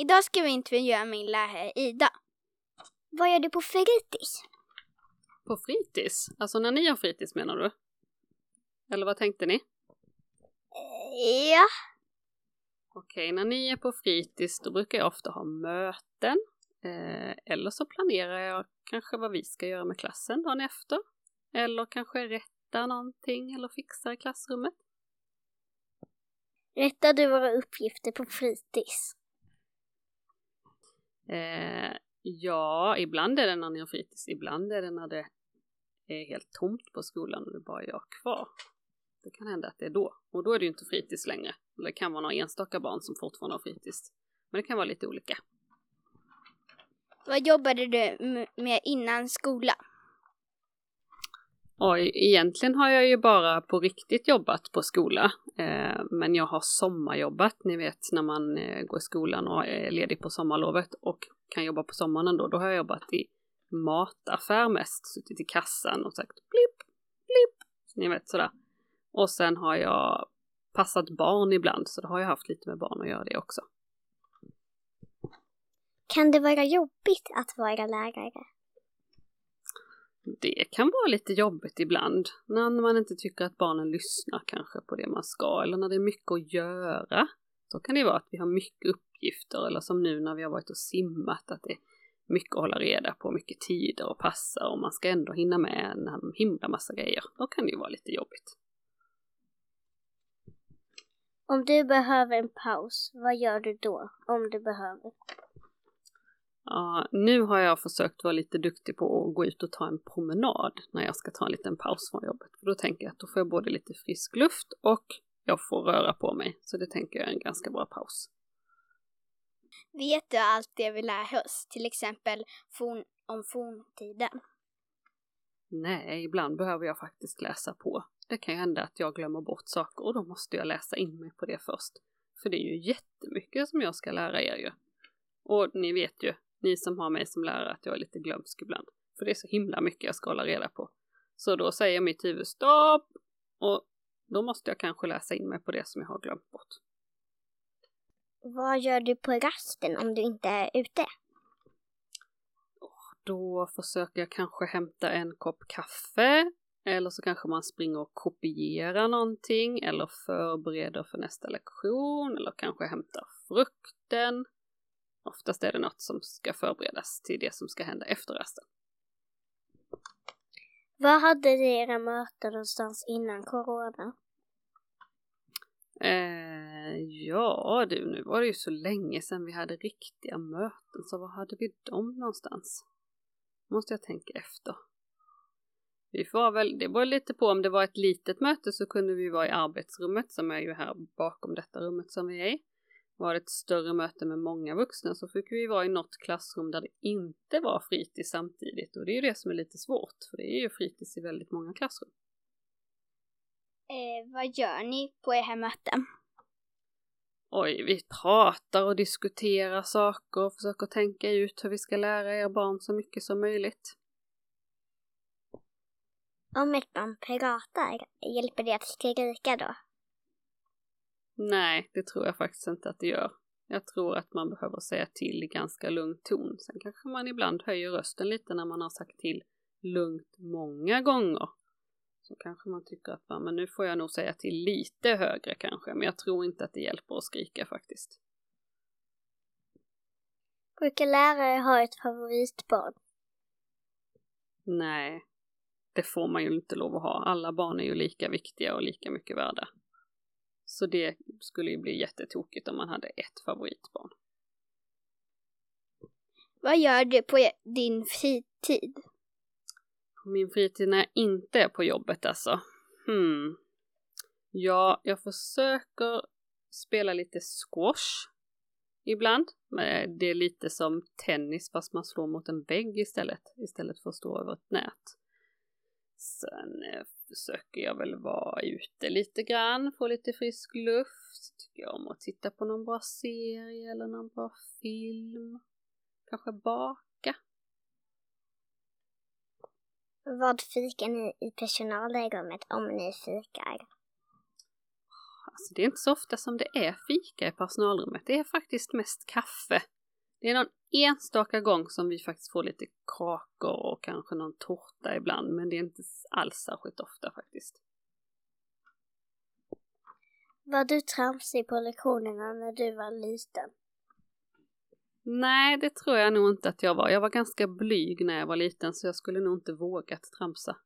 Idag ska vi intervjua min lärare Ida. Vad gör du på fritids? På fritids? Alltså när ni har fritids menar du? Eller vad tänkte ni? Ja. Okej, när ni är på fritids då brukar jag ofta ha möten. Eh, eller så planerar jag kanske vad vi ska göra med klassen dagen efter. Eller kanske rätta någonting eller fixa i klassrummet. Rättar du våra uppgifter på fritids? Eh, ja, ibland är det när ni har fritids, ibland är det när det är helt tomt på skolan och det bara är jag kvar. Det kan hända att det är då. Och då är det ju inte fritids längre. Det kan vara några enstaka barn som fortfarande har fritids. Men det kan vara lite olika. Vad jobbade du med innan skolan? Och egentligen har jag ju bara på riktigt jobbat på skola. Eh, men jag har sommarjobbat, ni vet när man eh, går i skolan och är ledig på sommarlovet och kan jobba på sommaren då. Då har jag jobbat i mataffär mest, suttit i kassan och sagt blipp, blipp, ni vet sådär. Och sen har jag passat barn ibland, så då har jag haft lite med barn att göra det också. Kan det vara jobbigt att vara lärare? Det kan vara lite jobbigt ibland, när man inte tycker att barnen lyssnar kanske på det man ska, eller när det är mycket att göra. Så kan det vara att vi har mycket uppgifter, eller som nu när vi har varit och simmat, att det är mycket att hålla reda på, mycket tider och passa och man ska ändå hinna med en himla massa grejer. Då kan det ju vara lite jobbigt. Om du behöver en paus, vad gör du då? Om du behöver? Ja, nu har jag försökt vara lite duktig på att gå ut och ta en promenad när jag ska ta en liten paus från jobbet. För då tänker jag att då får jag både lite frisk luft och jag får röra på mig. Så det tänker jag är en ganska bra paus. Vet du allt det vi lär oss? Till exempel forn, om forntiden? Nej, ibland behöver jag faktiskt läsa på. Det kan ju hända att jag glömmer bort saker och då måste jag läsa in mig på det först. För det är ju jättemycket som jag ska lära er ju. Och ni vet ju, ni som har mig som lärare, att jag är lite glömsk ibland. För det är så himla mycket jag ska hålla reda på. Så då säger mitt huvud stopp! Och då måste jag kanske läsa in mig på det som jag har glömt bort. Vad gör du på rasten om du inte är ute? Då försöker jag kanske hämta en kopp kaffe eller så kanske man springer och kopierar någonting eller förbereder för nästa lektion eller kanske hämtar frukten. Oftast är det något som ska förberedas till det som ska hända efter rasten. Var hade ni era möten någonstans innan corona? Eh, ja du, nu var det ju så länge sedan vi hade riktiga möten, så var hade vi dem någonstans? Måste jag tänka efter. Vi får väl, det var lite på om det var ett litet möte så kunde vi vara i arbetsrummet som är ju här bakom detta rummet som vi är i. Var det ett större möte med många vuxna så fick vi vara i något klassrum där det inte var fritids samtidigt och det är ju det som är lite svårt för det är ju fritids i väldigt många klassrum. Eh, vad gör ni på era möten? Oj, vi pratar och diskuterar saker och försöker tänka ut hur vi ska lära er barn så mycket som möjligt. Om ett barn pratar, hjälper det att skrika då? Nej, det tror jag faktiskt inte att det gör. Jag tror att man behöver säga till i ganska lugn ton. Sen kanske man ibland höjer rösten lite när man har sagt till lugnt många gånger. Så kanske man tycker att men nu får jag nog säga till lite högre kanske, men jag tror inte att det hjälper att skrika faktiskt. Brukar lärare ha ett favoritbarn? Nej, det får man ju inte lov att ha. Alla barn är ju lika viktiga och lika mycket värda. Så det skulle ju bli jättetokigt om man hade ett favoritbarn. Vad gör du på din fritid? På min fritid när jag inte är på jobbet alltså? Hmm. Ja, jag försöker spela lite squash ibland. Det är lite som tennis fast man slår mot en vägg istället, istället för att stå över ett nät. Sen eh, försöker jag väl vara ute lite grann, få lite frisk luft. Tycker jag om att titta på någon bra serie eller någon bra film. Kanske baka. Vad fikar ni i personalrummet om ni fikar? Alltså det är inte så ofta som det är fika i personalrummet. Det är faktiskt mest kaffe. Det är någon enstaka gång som vi faktiskt får lite kakor och kanske någon tårta ibland. Men det är inte alls särskilt ofta faktiskt. Var du tramsig på lektionerna när du var liten? Nej, det tror jag nog inte att jag var. Jag var ganska blyg när jag var liten så jag skulle nog inte vågat tramsa.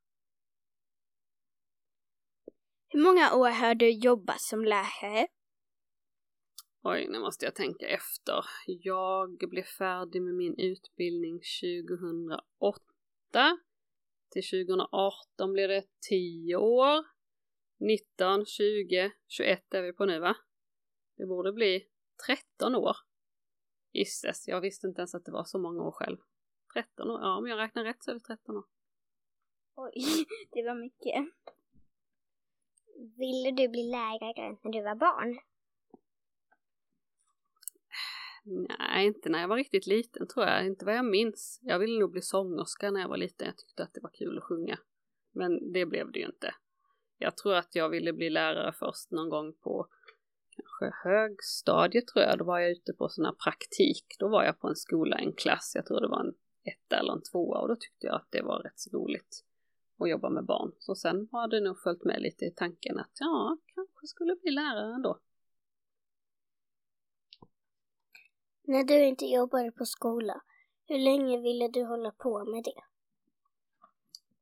Hur många år har du jobbat som lärare? Oj, nu måste jag tänka efter. Jag blev färdig med min utbildning 2008. Till 2018 blev det 10 år. 19, 20, 21 är vi på nu va? Det borde bli 13 år. Gisses, jag visste inte ens att det var så många år själv. 13 år, ja om jag räknar rätt så är det 13 år. Oj, det var mycket. Ville du bli lärare när du var barn? Nej, inte när jag var riktigt liten tror jag. Inte vad jag minns. Jag ville nog bli sångerska när jag var liten. Jag tyckte att det var kul att sjunga. Men det blev det ju inte. Jag tror att jag ville bli lärare först någon gång på kanske högstadiet tror jag. Då var jag ute på sån här praktik. Då var jag på en skola, en klass. Jag tror det var en etta eller en tvåa och då tyckte jag att det var rätt så roligt att jobba med barn. Så sen har det nog följt med lite i tanken att ja, kanske skulle bli lärare ändå. När du inte jobbade på skola, hur länge ville du hålla på med det?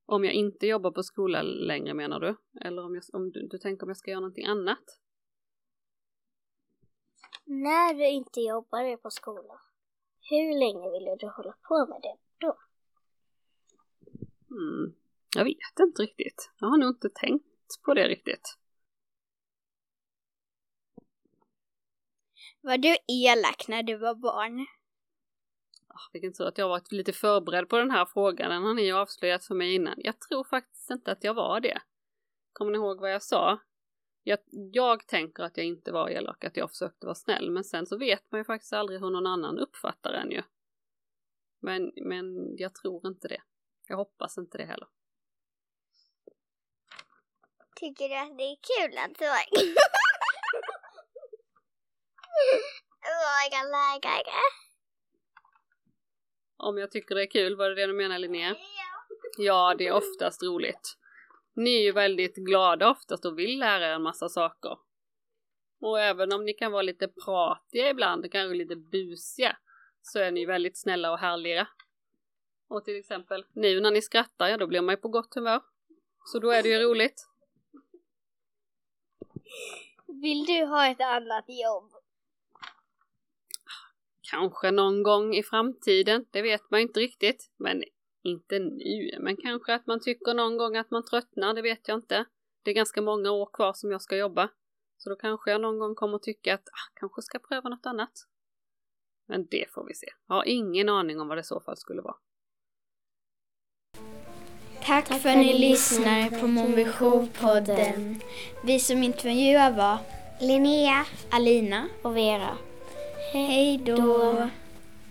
Om jag inte jobbar på skola längre menar du? Eller om, jag, om du, du tänker om jag ska göra någonting annat? När du inte jobbade på skola, hur länge ville du hålla på med det då? Hmm, jag vet inte riktigt. Jag har nog inte tänkt på det riktigt. Var du elak när du var barn? Oh, vilken tur att jag varit lite förberedd på den här frågan. Den har ni avslöjat för mig innan. Jag tror faktiskt inte att jag var det. Kommer ni ihåg vad jag sa? Jag, jag tänker att jag inte var elak, att jag försökte vara snäll. Men sen så vet man ju faktiskt aldrig hur någon annan uppfattar en ju. Men, men jag tror inte det. Jag hoppas inte det heller. Tycker du att det är kul att vara vara lärare? Om jag tycker det är kul, var det det du menar Linnea? Ja, det är oftast roligt. Ni är ju väldigt glada oftast och vill lära er en massa saker. Och även om ni kan vara lite pratiga ibland och kanske lite busiga så är ni väldigt snälla och härliga. Och till exempel nu när ni skrattar, ja då blir man ju på gott humör. Så då är det ju roligt. Vill du ha ett annat jobb? Kanske någon gång i framtiden, det vet man inte riktigt. Men inte nu, men kanske att man tycker någon gång att man tröttnar, det vet jag inte. Det är ganska många år kvar som jag ska jobba. Så då kanske jag någon gång kommer tycka att ah, kanske ska pröva något annat. Men det får vi se. Jag har ingen aning om vad det i så fall skulle vara. Tack, för att ni lyssnar på Monvision-podden. Vi som intervjuar var Linnea, Alina och Vera. Hej då!